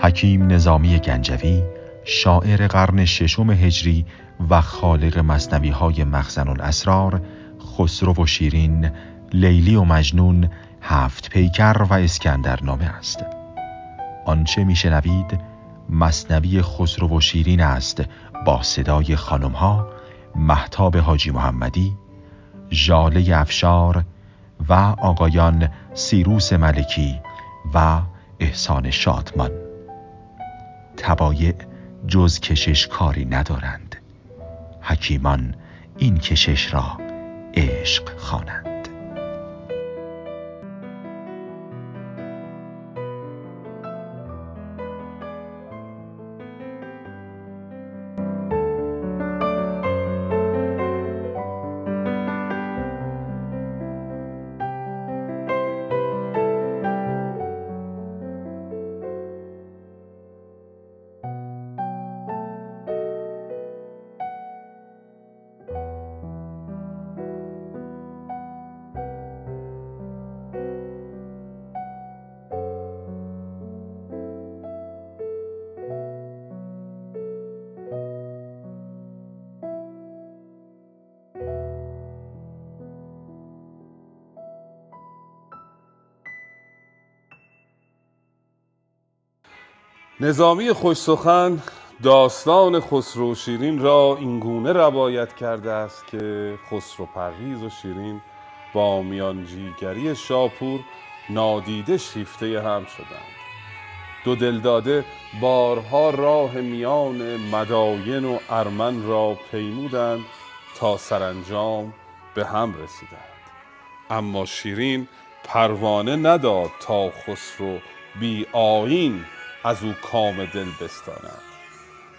حکیم نظامی گنجوی شاعر قرن ششم هجری و خالق مصنوی های مخزن الاسرار خسرو و شیرین لیلی و مجنون هفت پیکر و اسکندر نامه است. آنچه میشنوید مصنوی خسرو و شیرین است با صدای خانم ها محتاب حاجی محمدی ژاله افشار و آقایان سیروس ملکی و احسان شادمان. تبایع جز کشش کاری ندارند. حکیمان این کشش را عشق خوانند. نظامی خوش سخن داستان خسرو و شیرین را اینگونه روایت کرده است که خسرو پرویز و شیرین با میانجیگری شاپور نادیده شیفته هم شدند. دو دلداده بارها راه میان مداین و ارمن را پیمودند تا سرانجام به هم رسیدند. اما شیرین پروانه نداد تا خسرو بی آیین از او کام دل بستاند.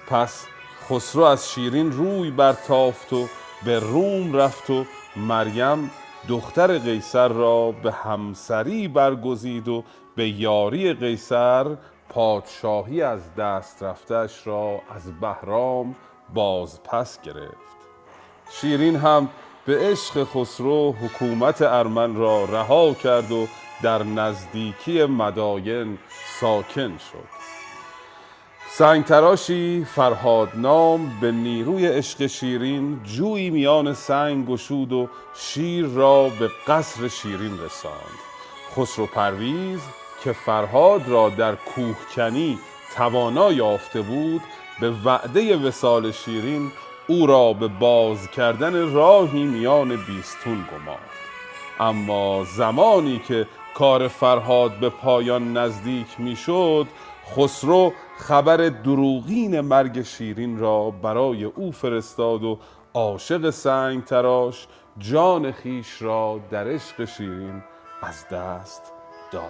پس خسرو از شیرین روی برتافت و به روم رفت و مریم دختر قیصر را به همسری برگزید و به یاری قیصر پادشاهی از دست رفتش را از بهرام باز پس گرفت. شیرین هم به عشق خسرو حکومت ارمن را رها کرد و در نزدیکی مداین ساکن شد. سنگ تراشی فرهاد نام به نیروی عشق شیرین جویی میان سنگ گشود و شیر را به قصر شیرین رساند. خسرو پرویز که فرهاد را در کوهکنی توانا یافته بود به وعده وسال شیرین او را به باز کردن راهی میان بیستون گمارد. اما زمانی که کار فرهاد به پایان نزدیک می‌شد خسرو خبر دروغین مرگ شیرین را برای او فرستاد و عاشق سنگ تراش جان خیش را در عشق شیرین از دست داد.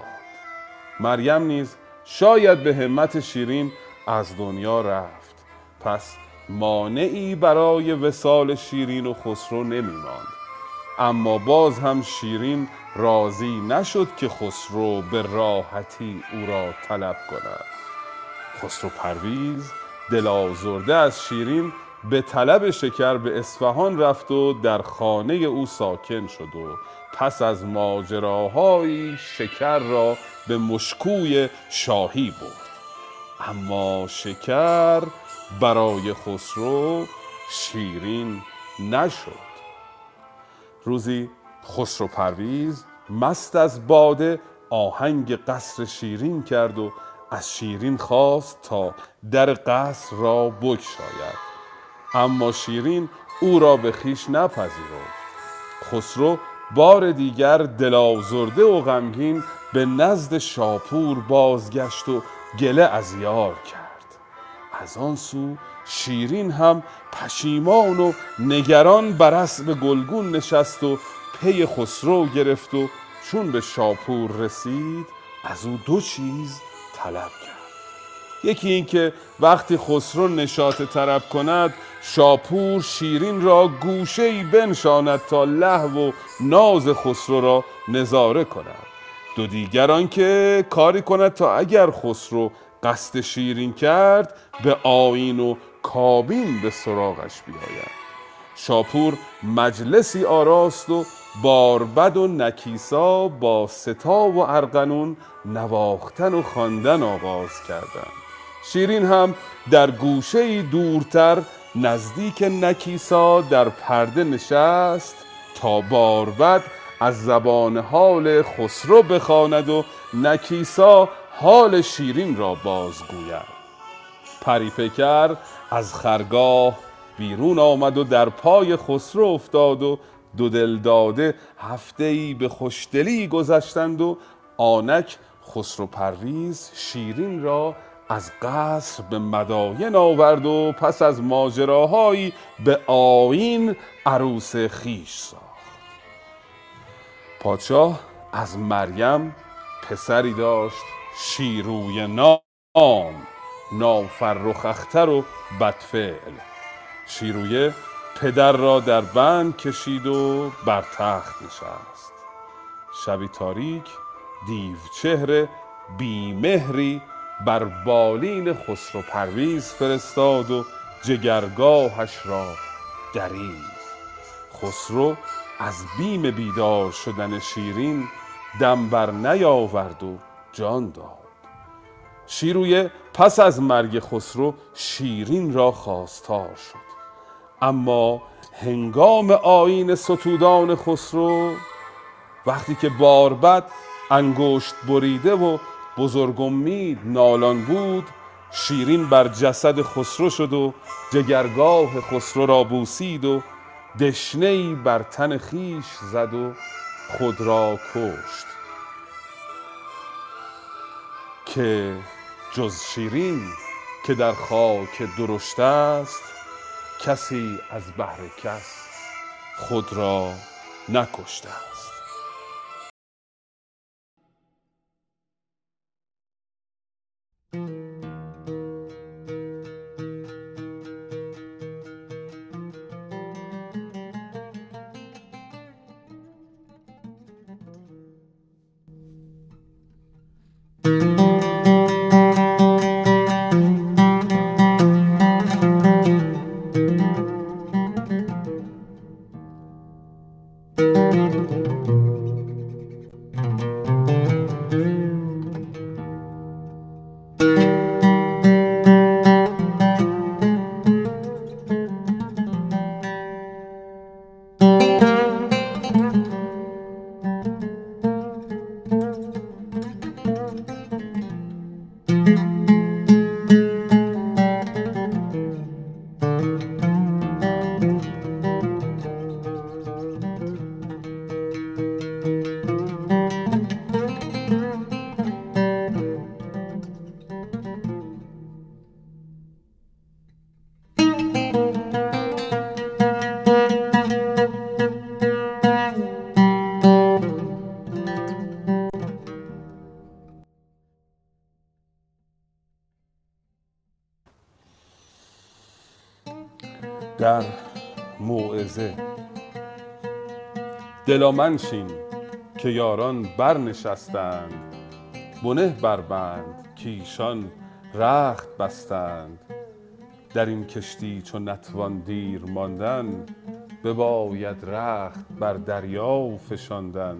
مریم نیز شاید به همت شیرین از دنیا رفت پس مانعی برای وسال شیرین و خسرو نمی ماند اما باز هم شیرین راضی نشد که خسرو به راحتی او را طلب کند. خسرو پرویز دل آزرده از شیرین به طلب شکر به اصفهان رفت و در خانه او ساکن شد و پس از ماجراهایی شکر را به مشکوی شاهی برد. اما شکر برای خسرو شیرین نشد. روزی خسرو پرویز مست از باده آهنگ قصر شیرین کرد و از شیرین خواست تا در قصر را بگشاید. اما شیرین او را به خیش نپذیرفت. خسرو بار دیگر دلازرده و غمگین به نزد شاپور بازگشت و گله از یار کرد. از آن سو شیرین هم پشیمان و نگران بر اسب گلگون نشست و پی خسرو گرفت و چون به شاپور رسید از او دو چیز طلب کرد. یکی اینکه وقتی خسرو نشاط طرب کند شاپور شیرین را گوشه ای بنشاند تا لحو و ناز خسرو را نظاره کند. دو دیگر آنکه کاری کند تا اگر خسرو قصد شیرین کرد به آین و کابین به سراغش بیاید. شاپور مجلسی آراست و باربد و نکیسا با ستا و ارغنون نواختن و خواندن آغاز کردند. شیرین هم در گوشه دورتر نزدیک نکیسا در پرده نشست تا باربد از زبان حال خسرو بخواند و نکیسا حال شیرین را بازگوید. پری پیکر از خرگاه بیرون آمد و در پای خسرو افتاد و دو دل داده هفته ای به خوشدلی گذشتند و آنک خسرو پرویز شیرین را از قصر به مداین آورد و پس از ماجراهایی به آیین عروس خیش ساخت. پادشاه از مریم پسری داشت شیروی نام نافرخ اختر و بدفعل. شیرویه پدر را در بند کشید و بر تخت نشست. شبی تاریک دیو چهره بیمهری بر بالین خسرو پرویز فرستاد و جگرگاهش را درید خسرو از بیم بیدار شدن شیرین دم بر نیاورد و جان داد. شیرویه پس از مرگ خسرو شیرین را خواستار شد. اما هنگام آیین ستودان خسرو وقتی که باربد انگشت بریده و بزرگ امید نالان بود شیرین بر جسد خسرو شد و جگرگاه خسرو را بوسید و دشنه بر تن خیش زد و خود را کشت. که جز شیرین که در خاک درشت است کسی از بهر کس خود را نکشته است. منشین که یاران برنشستند بنه بربند کایشان رخت بستند. در این کشتی چو نتوان دیر ماندن بباید رخت بر دریا فشاندن.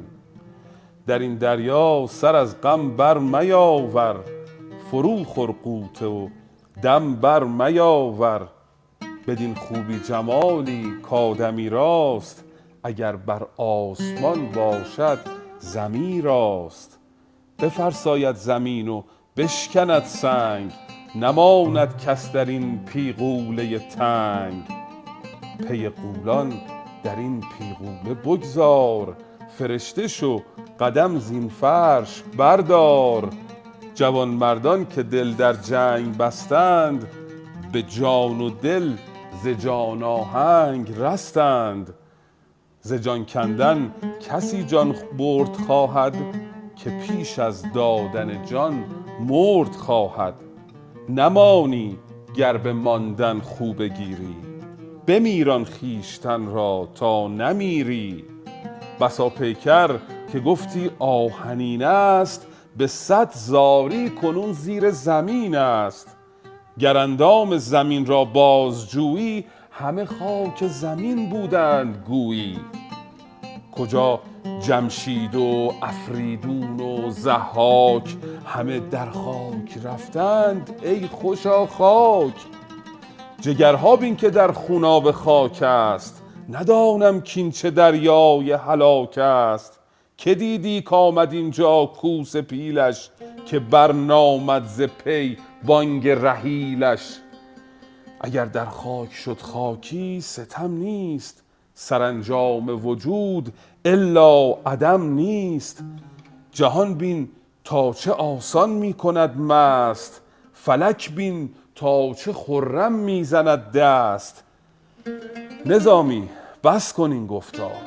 در این دریا سر از غم بر میاور فرو خور و دم بر میاور. بدین خوبی جمالی کآدمی راست اگر بر آسمان باشد زمی راست. بفرساید زمین و بشکند سنگ نماند کس در این پیغوله تنگ. پی غولان در این پیغوله بگذار فرشته شو قدم زین فرش بردار. جوانمردان که دل در جنگ بستند به جان و دل ز جان آهنگ رستند. ز جان کندن کسی جان برد خواهد که پیش از دادن جان مرد خواهد. نمانی گر به ماندن خو بگیری بمیر آن را تا نمیری. بسا پیکر که گفتی آهنین است به صد زاری کنون زیر زمین است. گر اندام زمین را بازجویی همه خاک زمین بودند گویی. کجا جمشید و افریدون و زحاک همه در خاک رفتند ای خوشا خاک. جگرها بین که در خوناب خاک است ندانم کین چه دریای هلاک است. که دیدی کامد اینجا کوس پیلش که برنامد ز پی بانگ رحیلش؟ اگر در خاک شد خاکی ستم نیست. سرانجام وجود الا عدم نیست. جهان بین تا چه آسان می کند مست. فلک بین تا چه خرم می زند دست. نظامی بس کن این گفتار.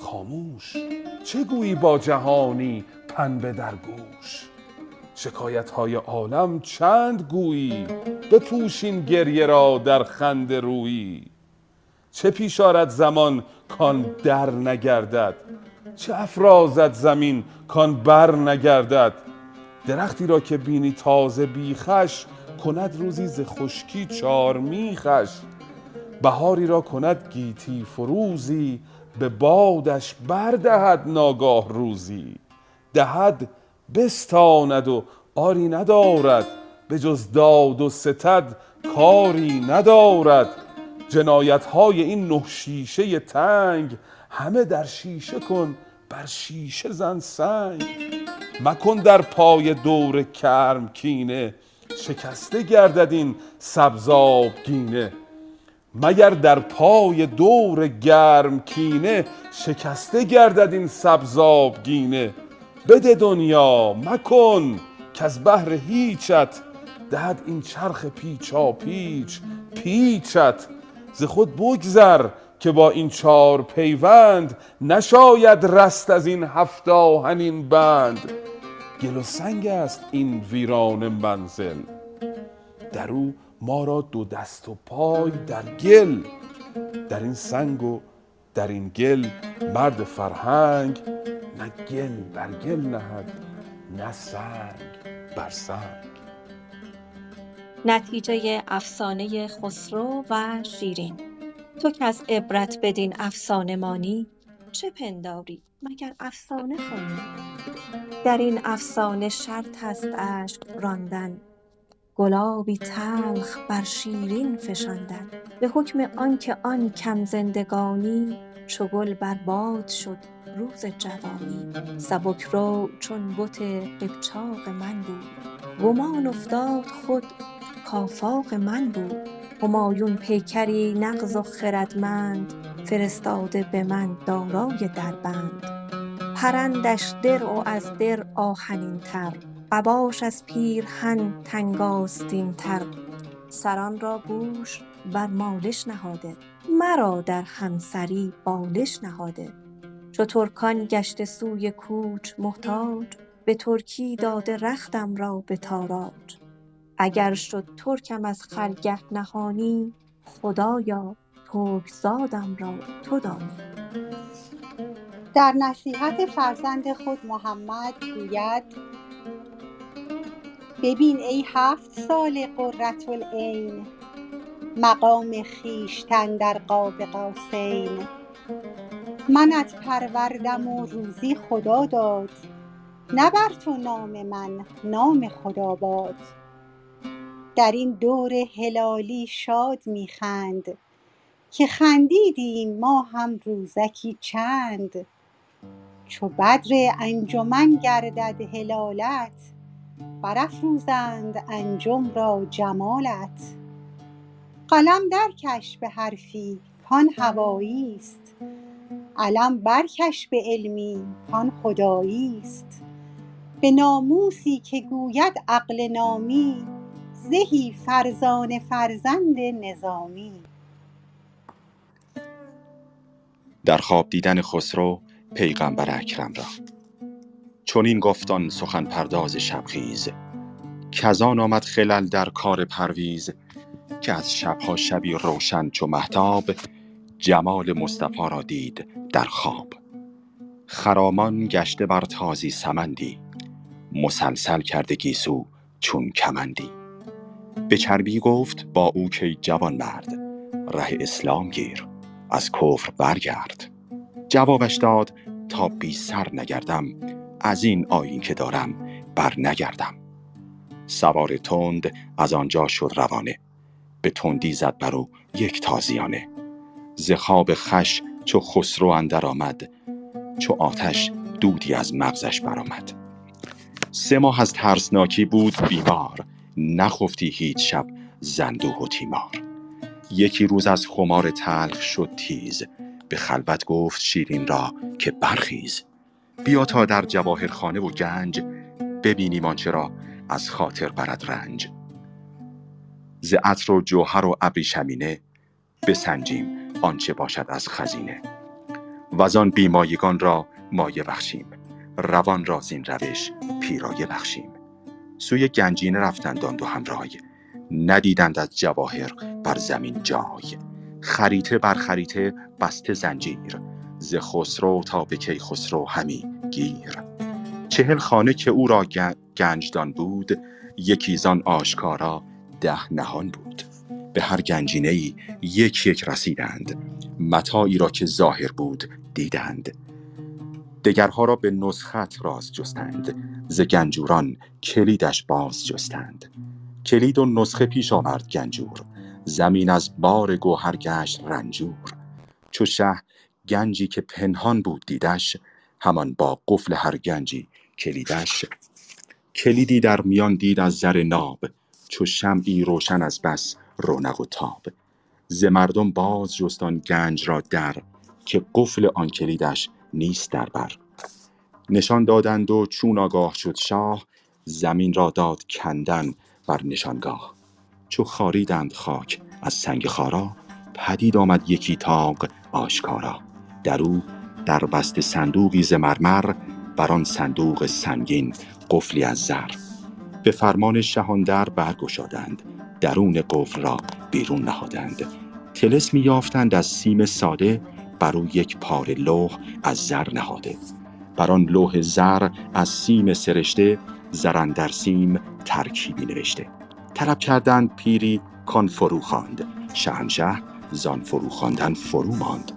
خاموش چه گویی با جهانی پنبه در گوش؟ شکایت های عالم چند گویی؟ بپوشین گریه را در خنده رویی. چه پیش آرد زمان کان در نگردد؟ چه افرازد زمین کان بر نگردد؟ درختی را که بینی تازه بیخش کند روزی ز خشکی چار میخش. بهاری را کند گیتی فروزی به بادش بردهد ناگاه روزی. دهد بستاند و آری ندارد به جز داد و ستد کاری ندارد. جنایت های این نه شیشه تنگ همه در شیشه کن بر شیشه زن سنگ. مکن در پای دور کرم کینه شکسته گردد این سبزاب گینه. مگر در پای دور گرم کینه شکسته گردد این سبزاب گینه. بده دنیا مکن که از بهر هیچت دهد این چرخ پیچا پیچ پیچت. ز خود بگذر که با این چار پیوند نشاید رست از این هفت آهنین بند. گل و سنگ است این ویران منزل در او ما را دو دست و پای در گل. در این سنگ و در این گل مرد فرهنگ نه گل بر گل نهد نه سنگ بر سنگ نتیجه افسانه خسرو و شیرین. تو که از عبرت بدین افسانه مانی چه پنداری مگر افسانه خوانی در این افسانه شرط است اشک راندن. گلابی تلخ بر شیرین فشاندن. به حکم آنکه آن کم زندگانی چو گل بر باد شد روز جوانی. سبکرو چون بت قبچاق من بود. گمان افتاد خود کآفاق من بود. همایون پیکری نغز و خردمند فرستاده به من دارای دربند. پرندش درع و از درع آهنین تر قباش از پیرهن تنگ آستین تر سران را گوش بر مالش نهاده. مرا در همسری بالش نهاده. چو ترکان گشته سوی کوچ محتاج به ترکی داده رختم را به تاراج. اگر شد ترکم از خرگه نهانی خدایا ترک زادم را تو دانی. در نصیحت فرزند خود محمد گوید ببین ای هفت ساله قرةالعین مقام خویشتن در قاب قوسین. منت پروردم و روزی خدا داد نه تو نام من نام خدا باد. در این دور هلالی شاد می خند که خندیدیم ما هم روزکی چند. چو بدر انجمن گردد هلالت برافروزند انجم را جمالت. قلم درکش به حرفی کان هوایی ست علم برکش به علمی کان خدایی ست به ناموسی که گوید عقل نامی زهی فرزانه فرزند نظامی. در خواب دیدن خسرو پیغمبر اکرم را. چنین گفت آن سخن پرداز شبخیز کز آن آمد خلل در کار پرویز که از شبها شبی روشن چو مهتاب جمال مصطفی را دید در خواب. خرامان گشته بر تازی سمندی مسلسل کرده گیسو چون کمندی. به چربی گفت با او کای جوانمرد ره اسلام گیر از کفر برگرد. جوابش داد تا بی سر نگردم از این آیین که دارم بر نگردم. سوار تند از آنجا شد روانه. به تندی زد بر او یک تازیانه. ز خواب خش چو خسرو اندر آمد چو آتش دودی از مغزش برآمد سه ماه از ترسناکی بود بیمار نخفتی هیچ شب زندوه و تیمار. یکی روز از خمار تلخ شد تیز به خلوت گفت شیرین را که برخیز. بیا تا در جواهرخانه و گنج ببینیم آنچه را از خاطر برد رنج. ز عطر و جوهر و ابریشمینه بسنجیم آنچه باشد از خزینه. وزان بیمایگان را مایه بخشیم روان را زین روش پیرایه بخشیم. سوی گنجینه رفتند آن دو همراه ندیدند از جواهر بر زمین جای. خریطه بر خریطه بسته زنجیر ز خسرو تا به کیخسرو همی گیر. چهل خانه که او را گن- گنجدان بود یکی زان آشکارا ده نهان بود. به هر گنجینه ای یک یک رسیدند. متاعی را که ظاهر بود دیدند. دگرها را به نسخت راز جستند. ز گنجوران کلیدش باز جستند. کلید و نسخه پیش آورد گنجور. زمین از بار گوهر گشت رنجور. چو شه گنجی که پنهان بود دیدش همان با قفل هر گنجی کلیدش. کلیدی در میان دید از زر ناب چو شمعی روشن از بس رونق و تاب. ز مردم باز جست آن گنج را در که قفل آن کلیدش نیست در بر. نشان دادند و چون آگاه شد شاه زمین را داد کندن بر نشانگاه. چو خاریدند خاک از سنگ خارا پدید آمد یکی تاق آشکارا. در او در بسته صندوقی ز مرمر بر آن صندوق سنگین قفلی از زر به فرمان شهاندر برگشادند درون قفل را بیرون نهادند. طلسمی یافتند از سیم ساده بر او یک پاره لوح از زر نهاده. بر آن لوح زر از سیم سرشته زر اندر سیم ترکیبی نوشته. طلب کردند پیری کان فرو خواند. شهنشه زان فرو خواندن فرو ماند.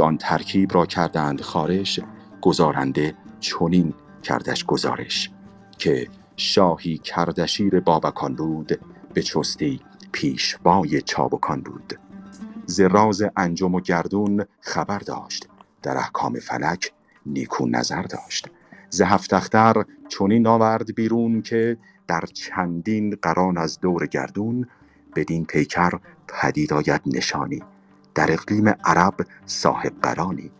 آن ترکیب را کردند خارش گزارنده چنین کردش گزارش که شاهی کردشیر بابکان بود به چستی پیشوای چابکان بود. ز راز انجم و گردون خبر داشت در احکام فلک نیکو نظر داشت. ز هفت اختر چنین آورد بیرون که در چندین قران از دور گردون بدین پیکر پدید آید نشانی. در اقلیم عرب صاحب قرانی.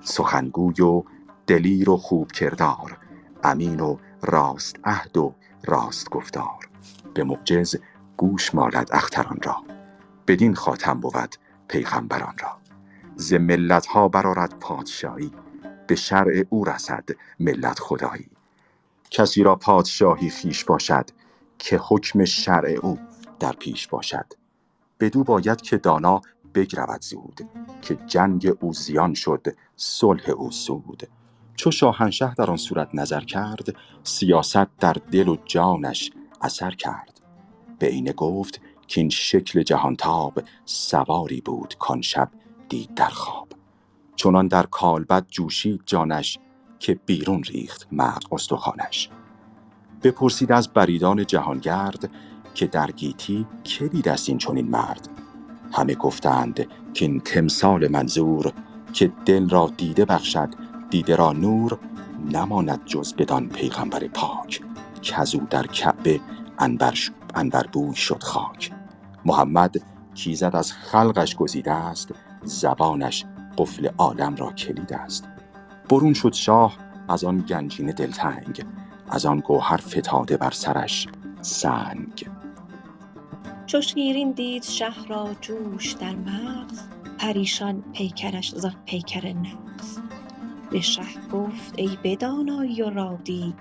سخنگوی و دلیر و خوب کردار. امین و راست عهد و راست گفتار. به معجز گوش مالد اختران را. بدین خاتم بود پیغمبران را. ز ملت ها برآرد پادشاهی. به شرع او رسد ملت خدایی. کسی را پادشاهی خیش باشد که حکم شرع او در پیش باشد. بدو باید که دانا بگرود زود که جنگ او زیان شد صلح او سود. چو شاهنشه در آن صورت نظر کرد سیاست در دل و جانش اثر کرد. به عینه گفت که این شکل جهانتاب سواری بود کان شب دید در خواب. چنان در کالبد جوشید جانش که بیرون ریخت مغز استخوانش. بپرسید از بریدان جهانگرد که در گیتی که دید این چنین مرد؟ همه گفتند که این تمثال منظور که دل را دیده بخشد دیده را نور نماند جز بدان پیغمبر پاک کز او در کعبه عنبر ش- عنبربوی شد خاک. محمد کیزد از خلقش گزیده است زبانش قفل عالم را کلید است. برون شد شاه از آن گنجینه دلتنگ از آن گوهر فتاده بر سرش سنگ. چو شیرین دید شه را جوش در مغز پریشان پیکرش زان پیکر نغز. به شه گفت ای بدانایی و رادی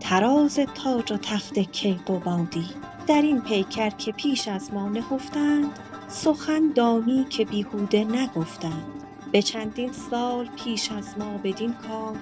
طراز تاج و تخت کیقبادی در این پیکر که پیش از ما نهفتند سخن دانی که بیهوده نگفتند. به چندین سال پیش از ما بدین کار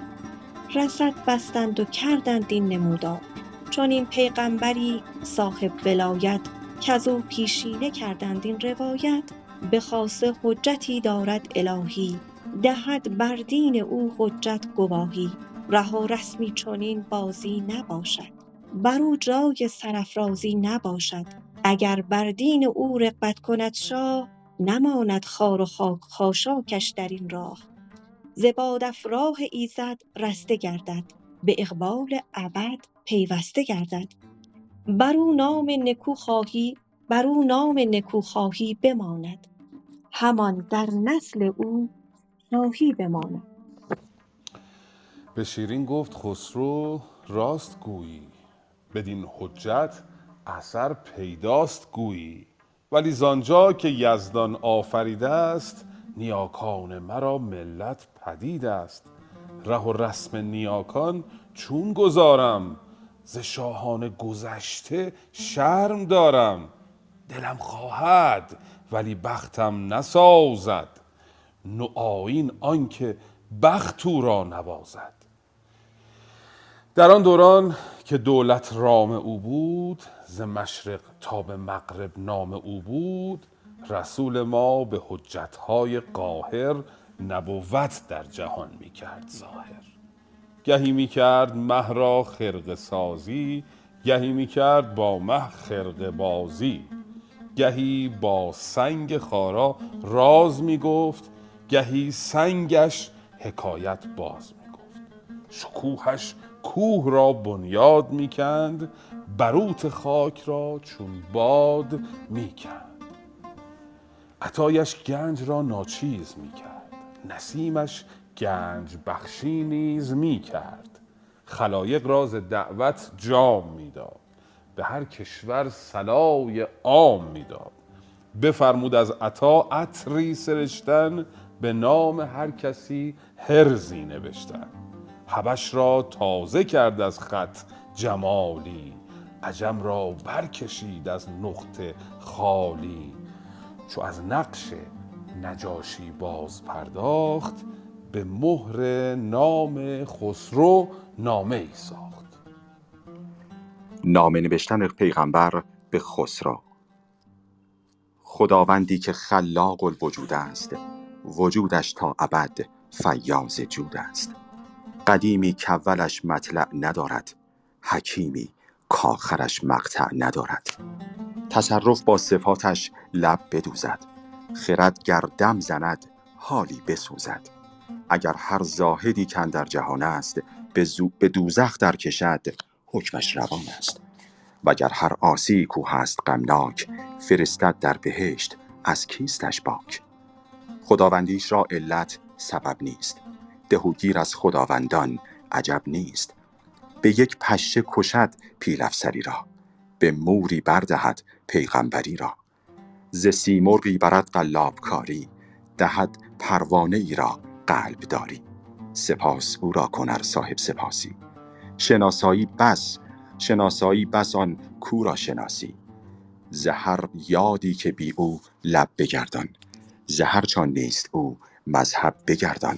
رسد بستند و کردند این نمودار. چنین پیغمبری صاحب ولایت کز او پیشینه کردند این روایت به خاصه حجتی دارد الهی. دهد بر دین او حجت گواهی. ره و رسمی چنین بازی نباشد. بر او جای سرافرازی نباشد. اگر بر دین او رغبت کند شاه نماند خار و خاک خاشاکش در این راه. ز بادافراه ایزد رسته گردد. به اقبال ابد پیوسته گردد. بر او نام نکو خواهی بر نام نکو خواهی بماند. همان در نسل او شاهی بماند. به شیرین گفت خسرو راست گویی. بدین حجت اثر پیداست گویی. ولی زآنجا که یزدان آفریده است نیاکان مرا ملت پدید است. ره و رسم نیاکان چون گذارم ز شاهان گذشته شرم دارم. دلم خواهد ولی بختم نسازد. نو آیین آن که بخت او را نوازد. در آن دوران که دولت رام او بود ز مشرق تا به مغرب نام او بود رسول ما به حجت های قاهر نبوت در جهان می کرد ظاهر. گهی می کرد مه را خرقه سازی گهی می کرد با مه خرقه بازی. گهی با سنگ خارا راز می گفت گهی سنگش حکایت باز می گفت شکوهش کوه را بنیاد می کند بروت خاک را چون باد می کند عطایش گنج را ناچیز می کرد نسیمش گنج بخشی نیز می کرد. خلایق را ز دعوت جام می داد. به هر کشور صلای عام می داد. بفرمود از عطا عطری سرشتن به نام هر کسی حرزی نوشتن. حبش را تازه کرد از خط جمالی عجم را برکشید از نقط خالی. چو از نقش نجاشی باز پرداخت به مهر نام خسرو نامه ای ساخت. نامه نوشتن پیغمبر به خسرو. خداوندی که خلاق الوجود است وجودش تا ابد فیاض جود است. قدیمی کاولش مطلع ندارد حکیمی کآخرش مقطع ندارد. تصرف با صفاتش لب بدوزد خرد گر دم زند حالی بسوزد. اگر هر زاهدی کاندر جهان است به زو- به دوزخ در کشد حکمش روان است. وگر هر عاصی کو هست غمناک فرستد در بهشت از کیستش باک. خداوندیش را علت سبب نیست. ده و گیر از خداوندان عجب نیست. به یک پشه کشد پیل افسری را. به موری بردهد پیغمبری را. ز سیمرغی برد قلاب کاری دهد پروانه ای را. قلب داری. سپاس او را کن ار صاحب سپاسی. شناسایی بس شناسایی بس آن کو را شناسی. ز هر یادی که بی او لب بگردان. ز هرچ آن نیست او مذهب بگردان.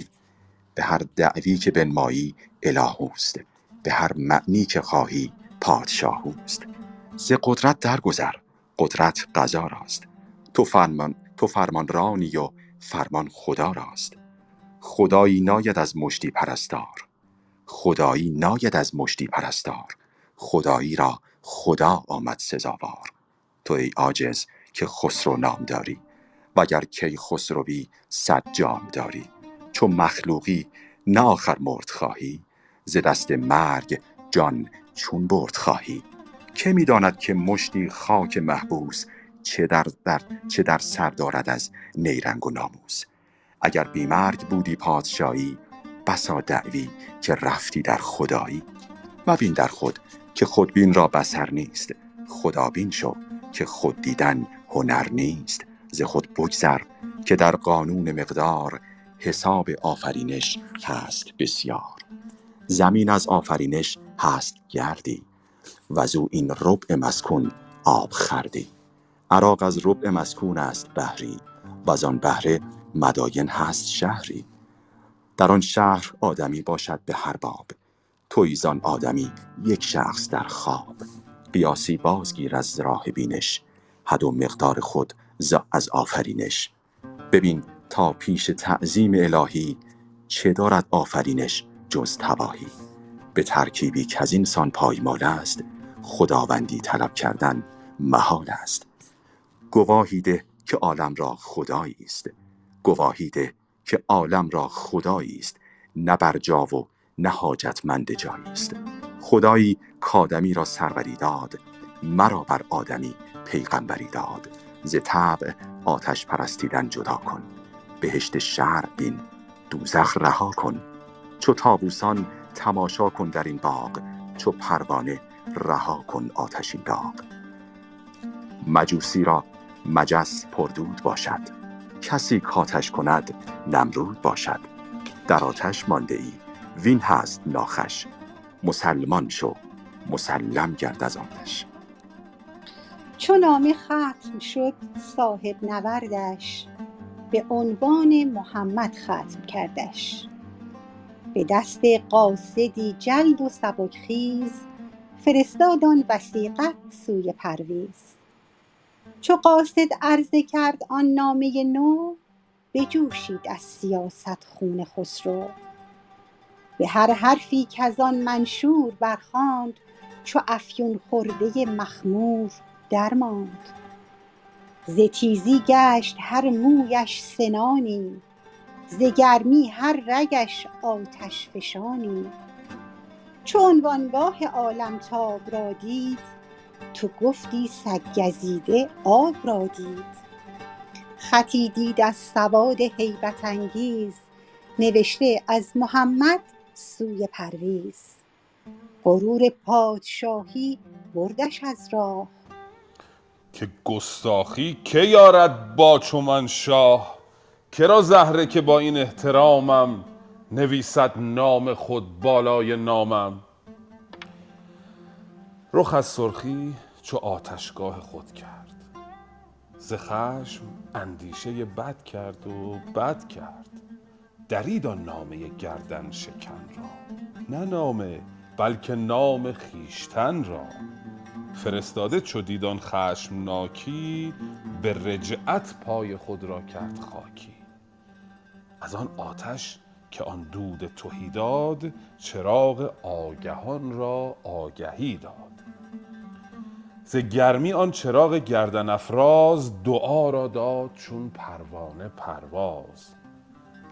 به هر دعوی که بنمایی اله اوست. به هر معنی که خواهی پادشاه اوست. ز قدرت درگذر. قدرت قضا راست. تو فرمان تو فرمانرانی و فرمان خدا راست. خدایی ناید از مشتی پرستار. خدایی ناید از مشتی پرستار. خدایی را خدا آمد سزاوار. تو ای عاجز که خسرو نام داری وگر کی خسروی صد جام داری. چو مخلوقی نه آخر مرد خواهی ز دست مرگ جان چون برد خواهی. که می داند که مشتی خاک محبوس چه در, در چه در سر دارد از نیرنگ و ناموس؟ اگر بی مرگ بودی پادشاهی بسا دعوی که رفتی در خدایی. مبین در خود که خودبین را بصر نیست. خدابین شو که خود دیدن هنر نیست. ز خود بگذر که در قانون مقدار حساب آفرینش هست بسیار. زمین از آفرینش هست گردی وزو این ربع مسکون آب خوردی عراق از ربع مسکون است بحری وزان بحر مداین هست شهری. در آن شهر آدمی باشد به هر باب. تویی زان آدمی یک شخص در خواب. قیاسی بازگیر از راه بینش. حد و مقدار خود ز از آفرینش. ببین تا پیش تعظیم الهی چه دارد آفرینش جز تباهی. به ترکیبی که از این سان پایمال است. خداوندی طلب کردن محال است. گواهی ده که عالم را خدایی است. گواهی ده که عالم را خدایی است نه بر جا و نه حاجتمند جایی است. خدایی کادمی را سروری داد مرا بر آدمی پیغمبری داد. ز طبع آتش پرستیدن جدا کن بهشت شرع بین دوزخ رها کن. چو تابوسان تماشا کن در این باغ چو پروانه رها کن آتشین داغ. مجوسی را مجس پردود باشد. کسی کاتش کند نمرود باشد. در آتش مانده ای وین هست ناخش. مسلمان شو مسلم گرد از آتش. چو نامه ختم شد صاحب نوردش به عنوان محمد ختم کردش. به دست قاصدی جلد و سبک خیز فرستاد آن وثیقت سوی پرویز. چو قاصد عرضه کرد آن نامه نو بجوشید از سیاست خون خسرو. به هر حرفی کز آن منشور برخواند چو افیون خورده مخمور درماند. ز تیزی گشت هر مویش سنانی ز گرمی هر رگش آتشفشانی چو عنوانگاه عالمتاب را دید تو گفتی سگ گزیده آب را دید. خطی دید از سواد هیبت انگیز نوشته از محمد سوی پرویز. غرور پادشاهی بردش از راه. که گستاخی که یارد با چو من شاه؟ کرا زهره که با این احترامم نویسد نام خود بالای نامم؟ رخ از سرخی چو آتشگاه خود کرد. ز خشم اندیشه بد کرد و بد کرد. درید آن نامه گردن شکن را. نه نامه بلکه نام خویشتن را. فرستاده چو دید آن خشمناکی به رجعت پای خود را کرد خاکی. از آن آتش که آن دود تهی داد چراغ آگهان را آگهی داد. ز گرمی آن چراغ گردن افراز دعا را داد چون پروانه پرواز.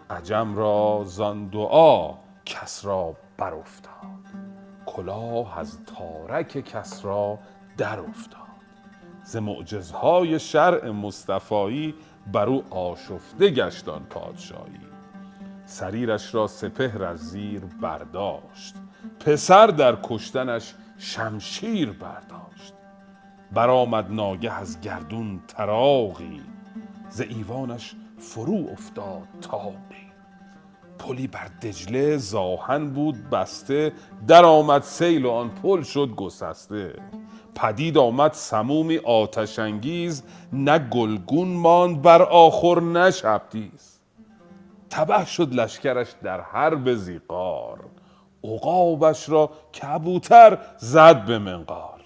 عجم را زان دعا کسری برافتاد کلاه از تارک کسری درافتاد. ز معجزهای شرع مصطفایی بر او آشفته گشت آن پادشایی سریرش را سپهر از زیر برداشت پسر در کشتنش شمشیر برداشت. برآمد ناگه از گردون طراقی. ز ایوانش فرو افتاد طاقی پلی بر دجله ز آهن بود بسته درآمد سیل و آن پل شد گسسته. پدید آمد سمومی آتش انگیز نه گلگون ماند بر آخور نه شبدیز تبه شد لشکرش در حرب ذیقار عقابش را کبوتر زد به منقار.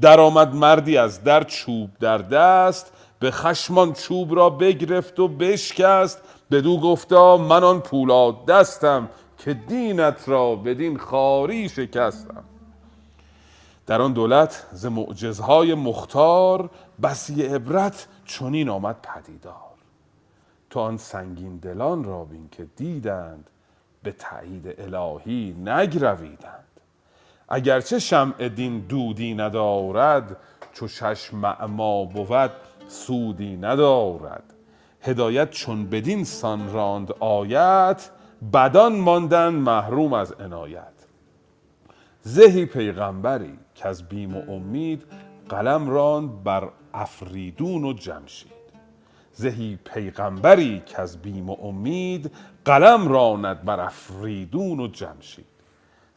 درآمد مردی از در چوب در دست به خشم آن چوب را بگرفت و بشکست. بدو گفتا من آن پولاد دستم که دینت را بدین خواری شکستم. در آن دولت ز معجزهای مختار بسی عبرت چنین آمد پدیدار. تو آن سنگین دلان را بین که دیدند به تایید الهی نگرویدند. اگر چه شمع دین دودی ندارد چو چشم اعمی بود سودی ندارد. هدایت چون بدین سان راند آیت بدان ماندند محروم از عنایت. زهی پیغامبری کز بیم و امید قلم راند بر افریدون و جمشید. زهی پیغامبری کز بیم و امید قلم راند بر افریدون و جمشید.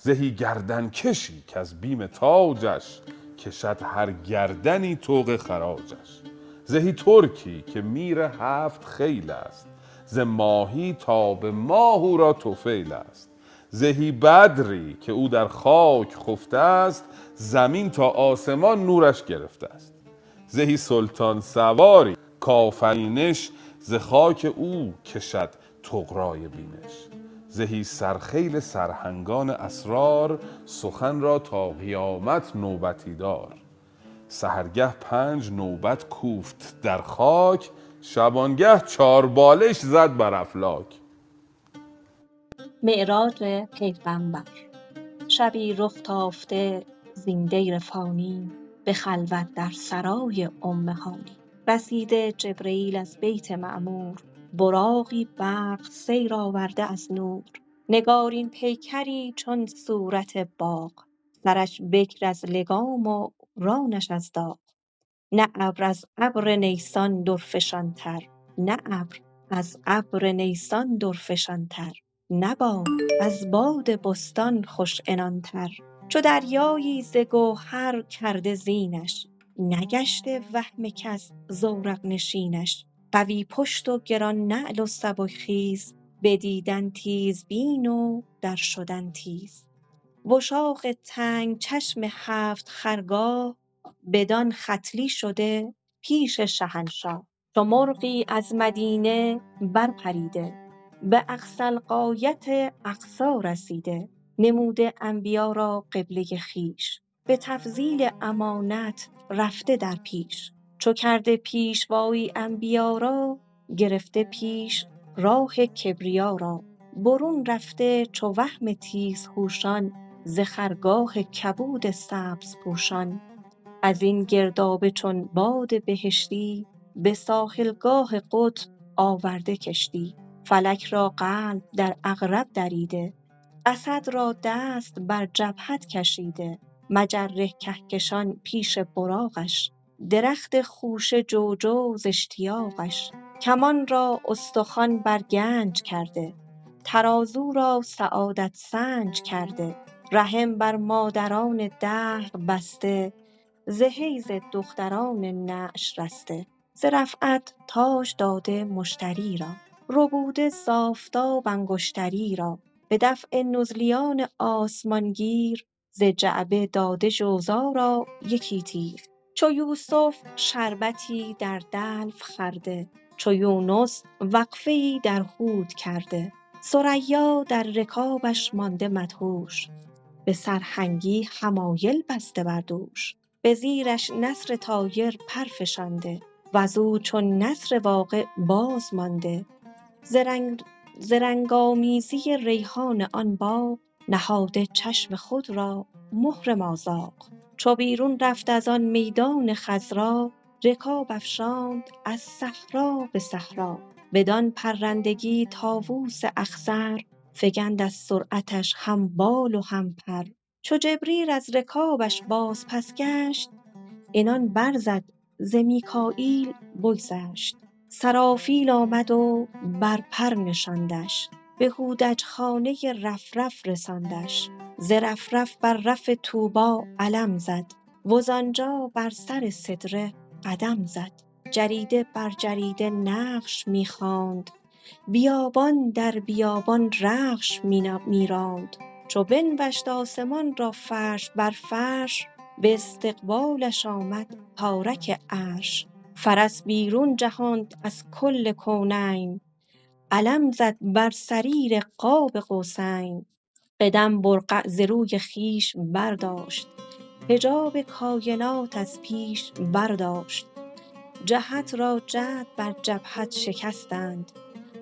زهی گردنکشی کز بیم تاجش کشد هر گردنی طوق خراجش. زهی ترکی که میر هفت خیل است ز ماهی تا به ماه او را طفیل است. زهی بدری که او در خاک خفته است زمین تا آسمان نورش گرفته است. زهی سلطان سواری کآفرینش ز خاک او کشد طغرای بینش. زهی سرخیل سرهنگان اسرار سخن را تا قیامت نوبتی دار. سحرگه پنج نوبت کوفت در خاک شبانگه چار بالش زد بر افلاک. معراج پیغمبر شبی رخ تافته زین دیر فانی به خلوت در سرای ام هانی. رسیده جبرییل از بیت معمور براقی برق سیر آورده از نور. نگارین پیکری چون صورت باغ. سرش بکر از لگام و رانش از داغ. نه ابر از ابر نیسان درفشانتر. نه ابر از ابر نیسان درفشانتر. نه باد از باد بستان خوش عنانتر. چو دریایی ز گوهر کرده زینش. نگشته وهم کس زورق نشینش. قوی پشت و گران نعل و سبک خیز بدیدن تیزبین و در شدن تیز. وشاق تنگ چشم هفت خرگاه بدان ختلی شده پیش شهنشاه. چو مرغی از مدینه برپریده به اقصی الغایت اقصی رسیده. نموده انبیا را قبله خویش به تفضیل امانت رفته در پیش. چو کرده پیشوایی انبیا را گرفته پیش راه کبریا را. برون رفته چو وهم تیزهوشان ز خرگاه کبود سبزپوشان از این گردابه چون باد بهشتی به ساحلگاه قطب آورده کشتی. فلک را قلب در عقرب دریده اسد را دست بر جبهت کشیده. مجره کهکشان پیش براقش درخت خوشه جوجو ز اشتیاقش کمان را استخوان بر گنج کرده ترازو را سعادت سنج کرده رحم بر مادران دهر بسته ز حیض دختران نعش رسته ز رفعت تاج داده مشتری را ربوده ز آفتاب انگشتری را به دفع نزلیان آسمانگیر ز جعبه داده جوزا را یکی تیر. چو یوسف شربتی در دلو خورده چو یونس وقفه ای در هود کرده. ثریا در رکابش مانده مدهوش به سرهنگی حمایل بسته بر دوش. به زیرش نسر طایر پر فشانده وز او چون نسر واقع باز مانده. ز رنگ آمیزی ریحان آن باغ نهاده چشم خود را مهر مازاغ چو بیرون رفت از آن میدان خضرا رکاب افشاند از صحرا به صحرا. بدان پرندگی طاووس اخضر فگند از سرعتش هم بال و هم پر. چو جبریل از رکابش بازپس گشت عنان برزد ز میکاییل بگذشت. سرافیل آمد و بر پر نشاندش به هودج خانه رفرف رساندش. ز رفرف بر رف طوبی علم زد وز آنجا بر سر سدره قدم زد. جریده بر جریده نقش می خواند بیابان در بیابان رخش می راند. چو بنوشت آسمان را فرش بر فرش به استقبالش آمد تارک عرش. فرس بیرون جهاند از کل کونین علم زد بر سریر قاب قوسین. قدم برقع ز روی خویش برداشت. حجاب کاینات از پیش برداشت. جهت را جهد بر جبهت شکستند.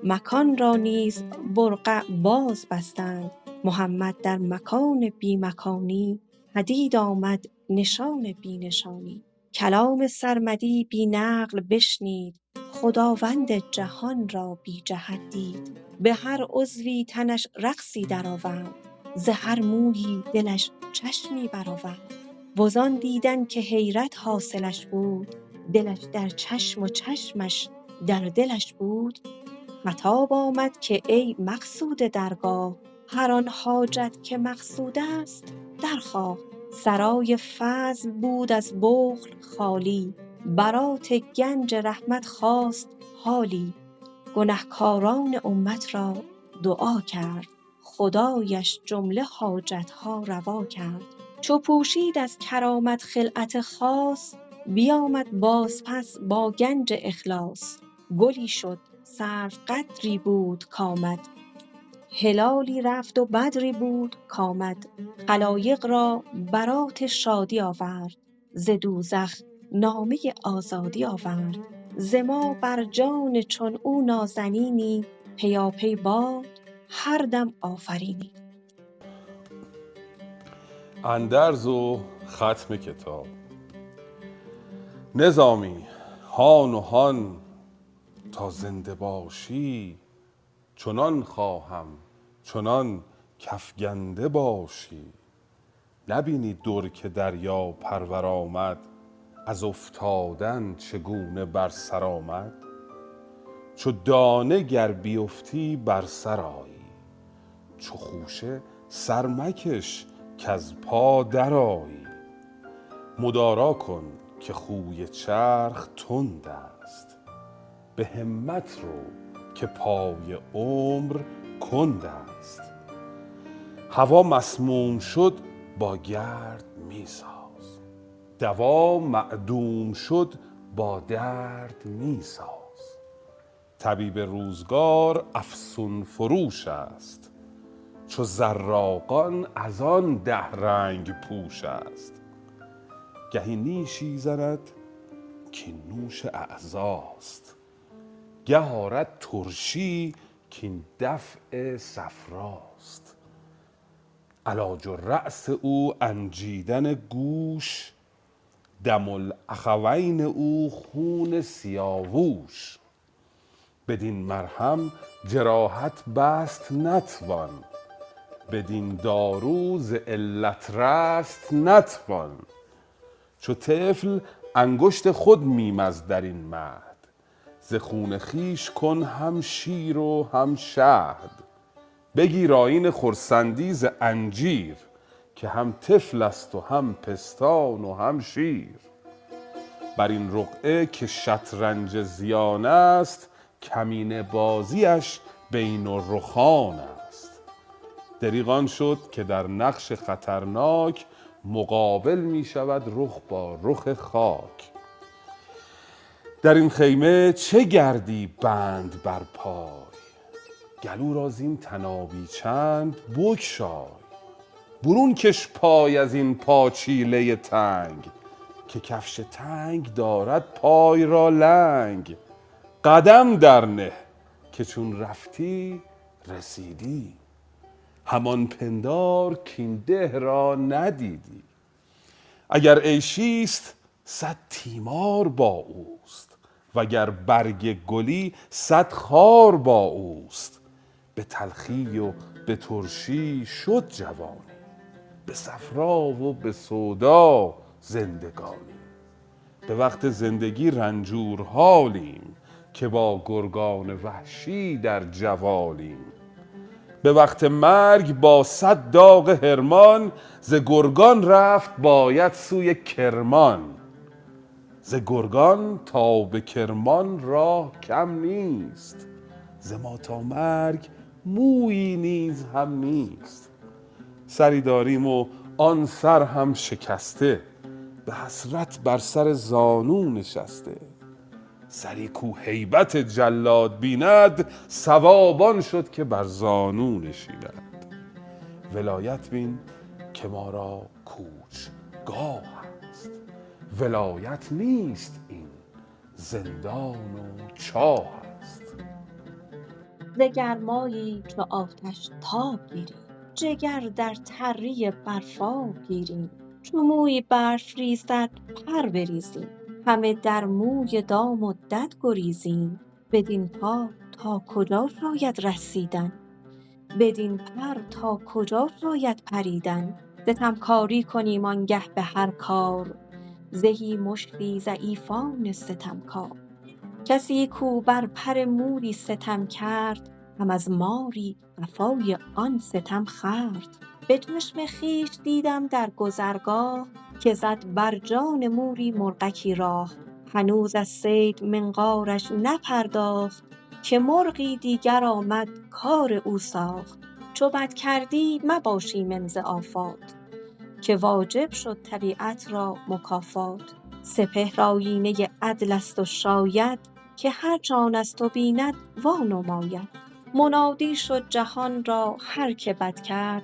مکان را نیز برقع باز بستند. محمد در مکان بی مکانی پدید آمد نشان بی نشانی. کلام سرمدی بی نقل بشنید. خداوند جهان را بی جهت دید. به هر عضوی تنش رقصی درآورد. ز هر مویی دلش چشمی برآورد. وز آن دیدن که حیرت حاصلش بود دلش در چشم و چشمش در دلش بود. خطاب آمد که ای مقصود درگاه هر آن حاجت که مقصود است درخواه. سرای فضل بود از بخل خالی. برات گنج رحمت خواست حالی گنهکاران امت را دعا کرد. خدایش جمله حاجت ها روا کرد. چو پوشید از کرامت خلعت خاص بیامد بازپس با گنج اخلاص. گلی شد سرو قدری بود کامد. هلالی رفت و بدری بود کامد. خلایق را برات شادی آورد. ز دوزخ نامه آزادی آورد. ز بر جان چون او نازنینی پیاپی باد هر دم آفرینی. اندرز و ختم کتاب. نظامی هان و هان تا زنده باشی چنان خواهم چنان کفگنده باشی. نبینی در که دریا پرور آمد از افتادن چگونه بر سر آمد؟ چو دانه گر بیفتی بر سر آیی چو خوشه سر مکش کز پا درآیی مدارا کن که خوی چرخ تند است به همت رو که پای عمر کند است. هوا مسموم شد با گرد می ساز دوا معدوم شد با درد می ساز طبیب روزگار افسون فروش است. چو زراقان از آن ده رنگ پوش است. گهی نیشی زند کاین نوش اعضاست. گه آرد ترشی کاین دفع صفراست. علاج الرأس او انجیدن گوش دم الاخوین او خون سیاووش. بدین مرهم جراحت بست نتوان. بدین دارو ز علت رست نتوان. چو طفل انگشت خود می مز در این مهد. ز خون خویش کن هم شیر و هم شهد. بگیر آیین خرسندی ز انجیر. که هم طفل است و هم پستان و هم شیر. بر این رقعه که شطرنج زیان است کمینه بازیش بین الرخان است. دریغ آن شد که در نقش خطرناک مقابل می شود رخ با رخ خاک. در این خیمه چه گردی بند بر پای؟ گلو را زین طنابی چند بگشای برون کش پای از این پاچیله تنگ که کفش تنگ دارد پای را لنگ. قدم در نه که چون رفتی رسیدی. همان پندار کاین ده را ندیدی. اگر عیشی است صد تیمار با اوست. وگر برگ گلی صد خار با اوست. به تلخی و به ترشی شد جوانی. به صفرا و به سودا زندگانی به وقت زندگی رنجور حالیم که با گرگان وحشی در جوالیم. به وقت مرگ با صد داغ حرمان ز گرگان رفت باید سوی کرمان. ز گرگان تا به کرمان راه کم نیست ز ما تا مرگ مویی نیز هم نیست. سری داریم و آن سر هم شکسته. به حسرت بر سر زانو نشسته. سری کو هیبت جلاد بیند صواب آن شد که بر زانو نشیند. ولایت بین که ما را کوچگاه است. ولایت نیست این زندان و چاه است. ز گرمایی چو آتش تاب گیریم جگر در تری برفاب گیریم. چو مویی برف ریزد پر بریزیم. همه در موی دام و گریزیم. بدین پا تا کجا شاید رسیدن؟ بدین پر تا کجا شاید پریدن؟ ستمکاری کنیم آنگه به هر کار. زهی مشتی ضعیفان ستمکار. کسی کو بر پر موری ستم کرد هم از ماری قفای آن ستم خورد. به چشم خویش دیدم در گذرگاه که زد بر جان موری مرغکی راه. هنوز از صید منقارش نپرداخت که مرغی دیگر آمد کار او ساخت. چو بد کردی مباش ایمن ز آفات که واجب شد طبیعت را مکافات. سپهر آیینه عدل است و شاید که هر جان از تو بیند وانماید. منادی شد جهان را هر که بد کرد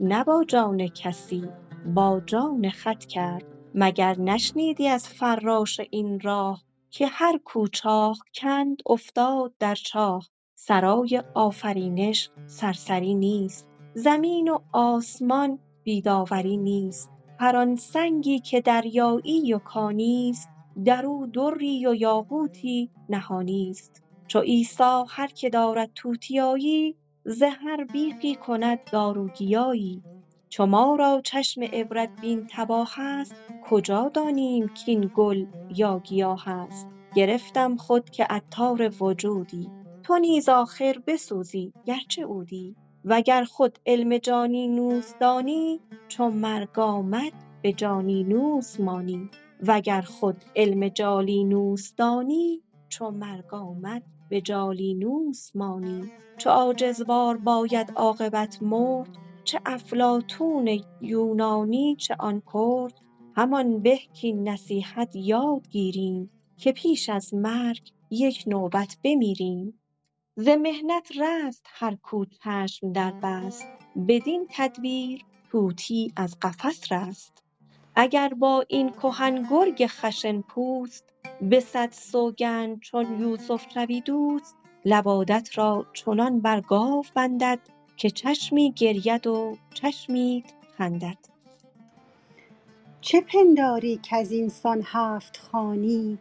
نه با جان کسی با جان خود کرد. مگر نشنیدی از فراش این راه که هر کو چاه کند افتاد در چاه؟ سرای آفرینش سرسری نیست زمین و آسمان بی داوری نیست. هر آن سنگی که دریایی و کانی است در او دری و یاقوتی نهانی است. چو عیسی هر که دارد توتیایی ز هر بیخی کند دار و گیایی. چو ما را چشم عبرت بین تباه است کجا دانیم کاین گل یا گیاه است؟ گرفتم خود که عطار وجودی. تو نیز آخر بسوزی گرچه عودی. وگر خود علم جانینوس دانی چو مرگ آمد به جانینوس مانی. وگر خود علم جالینوس دانی چو مرگ آمد به جالینوس مانی. چو عاجزوار باید عاقبت مرد چه افلاطون یونانی چه آن کرد. همان به کاین نصیحت یاد گیریم که پیش از مرگ یک نوبت بمیریم. ز محنت رست هر کو چشم دربست بدین تدبیر طوطی از قفس رست. اگر با این کهن گرگ خشن پوست به صد سوگند چون یوسف شوی دوست لبادت را چنان بر گاو بندد که چشمی گرید و چشمیت خندد. چه پنداری کزین سان هفت خوانی؟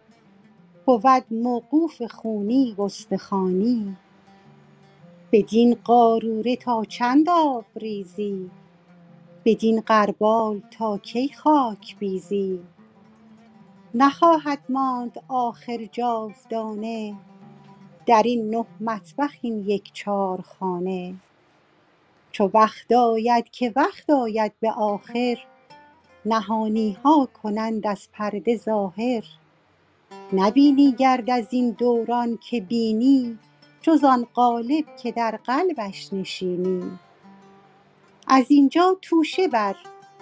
بود موقوف خونی و استخوانی بدین قاروره تا چند آب ریزی؟ بدین غربال تا کی خاک بیزی؟ نخواهد ماند آخر جاودانه درین نه مطبخ این یک چارخانه چو وقت آید که وقت آید به آخر نهانیها کنند از پرده ظاهر. نبینی گرد ازین دوران که بینی جز آن قالب که در قلبش نشینی. ازینجا توشه بر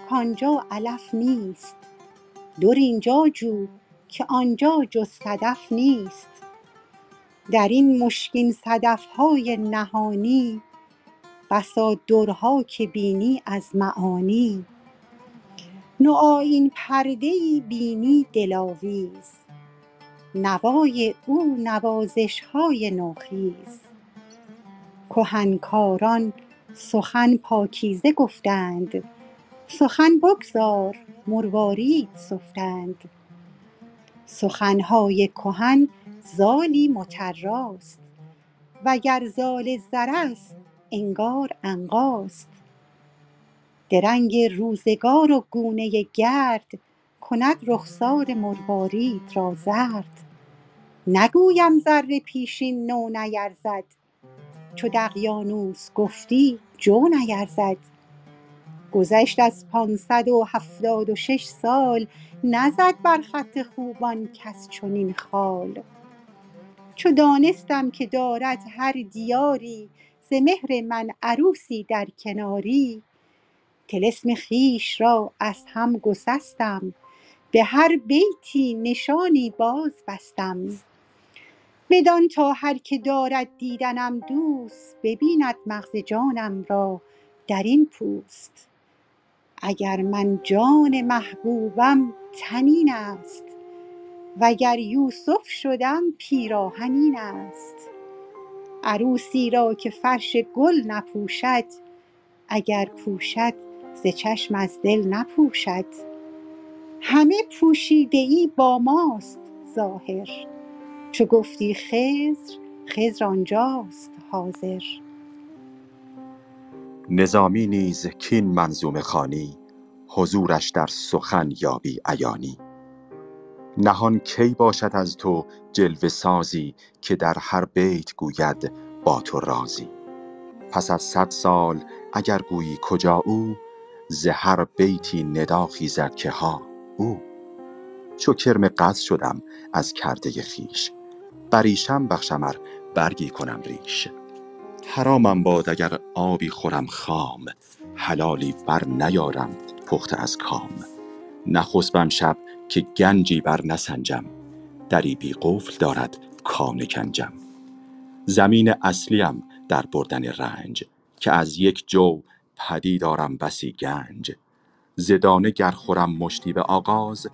کانجا علف نیست. در اینجا جو که آنجا جز صدف نیست. درین مشکین صدفهای نهانی بسا درها که بینی از معانی. نوآیین پرده بینی دلاویز نوای او نوازشهای نوخیز. کهن کاران سخن پاکیزه گفتند. سخن بگذار مروارید سفتند. سخنهای کهن زالی مطراست. وگر زال زرست انگار عنقاست درنگ روزگار و گونه گرد کند رخسار مروارید را زرد. نگویم زر پیشین نو نیرزد. چو دقیانوس گفتی جو نیرزد گذشت از پانصد و هفتاد و شش سال نزد بر خط خوبان کس چنین خال. چو دانستم که دارد هر دیاری ز مهر من عروسی در کناری. طلسم خویش را از هم گسستم به هر بیتی نشانی باز بستم بدان تا هر که دارد دیدنم دوست ببیند مغز جانم را درین پوست. اگر من جان محبوبم تن این است وگر یوسف شدم پیراهن این است. عروسی را که فرش گل نپوشد اگر پوشد ز چشم از دل نپوشد. همه پوشیده ای با ماست ظاهر. چو گفتی خضر خضر آنجاست حاضر. نظامی نیز کاین منظومه خوانی حضورش در سخن یابی عیانی. نهان کی باشد از تو جلوه سازی که در هر بیت گوید با تو رازی؟ پس از صد سال اگر گویی کجا او ز هر بیتی ندا خیزد که ها او. چو کرم قز شدم از کرده خویش بریشم بخشم ار برگی کنم ریش. حرامم باد اگر آبی خورم خام حلالی برنیارم پخته از کام. نخسبم شب که گنجی بر نسنجم دری بی قفل دارد کان کنجم. زمین اصلیم در بردن رنج که از یک جو پدید دارم بسی گنج. زدانه گر خورم مشتی به آغاز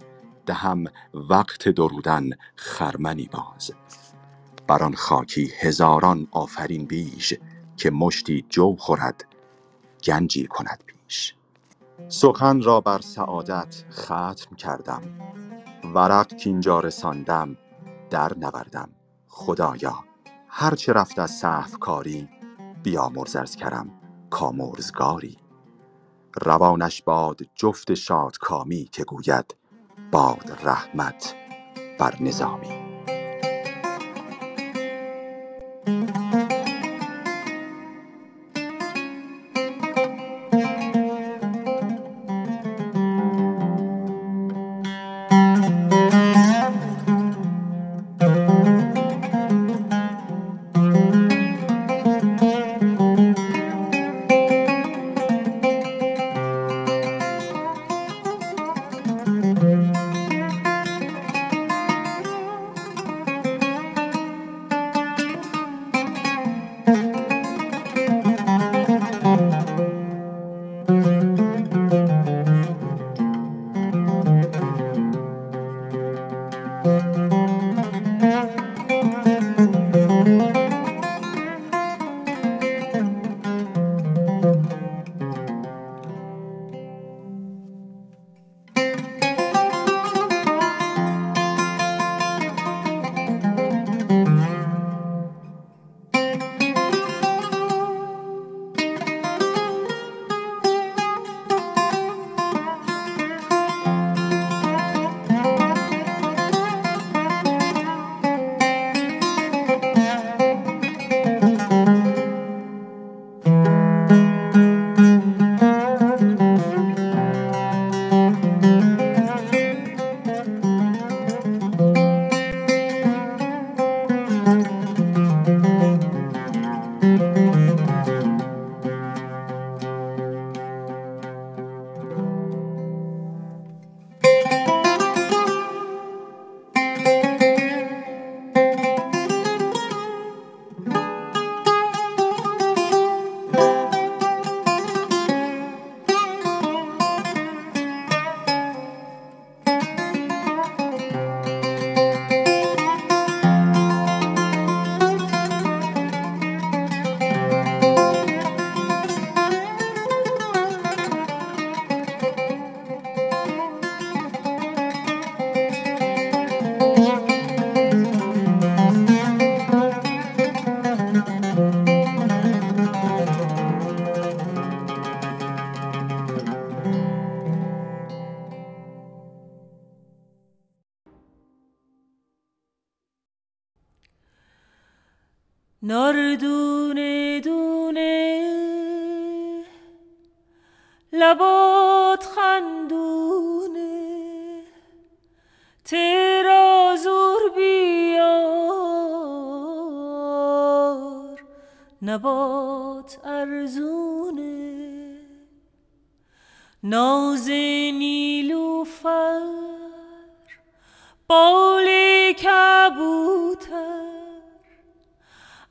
دهم وقت درودن خرمنی باز. بر آن خاکی هزاران آفرین بیش که مشتی جو خورد گنجی کند پیش. سخن را بر سعادت ختم کردم ورق کینجا رساندم در نوردم. خدایا هرچه رفت از سهو کاری بیامرز از کرم کامرزگاری. روانش باد جفت شادکامی که گوید باد رحمت بر نظامی.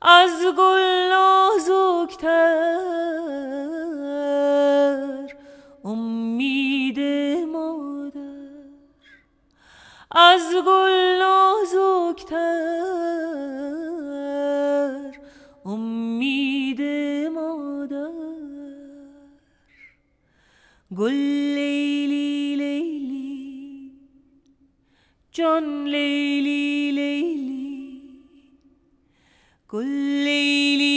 از گل نازکتر. امید مادر از گل نازکتر. امید مادر گل لیلی لیلی جان لیلی گل لیلی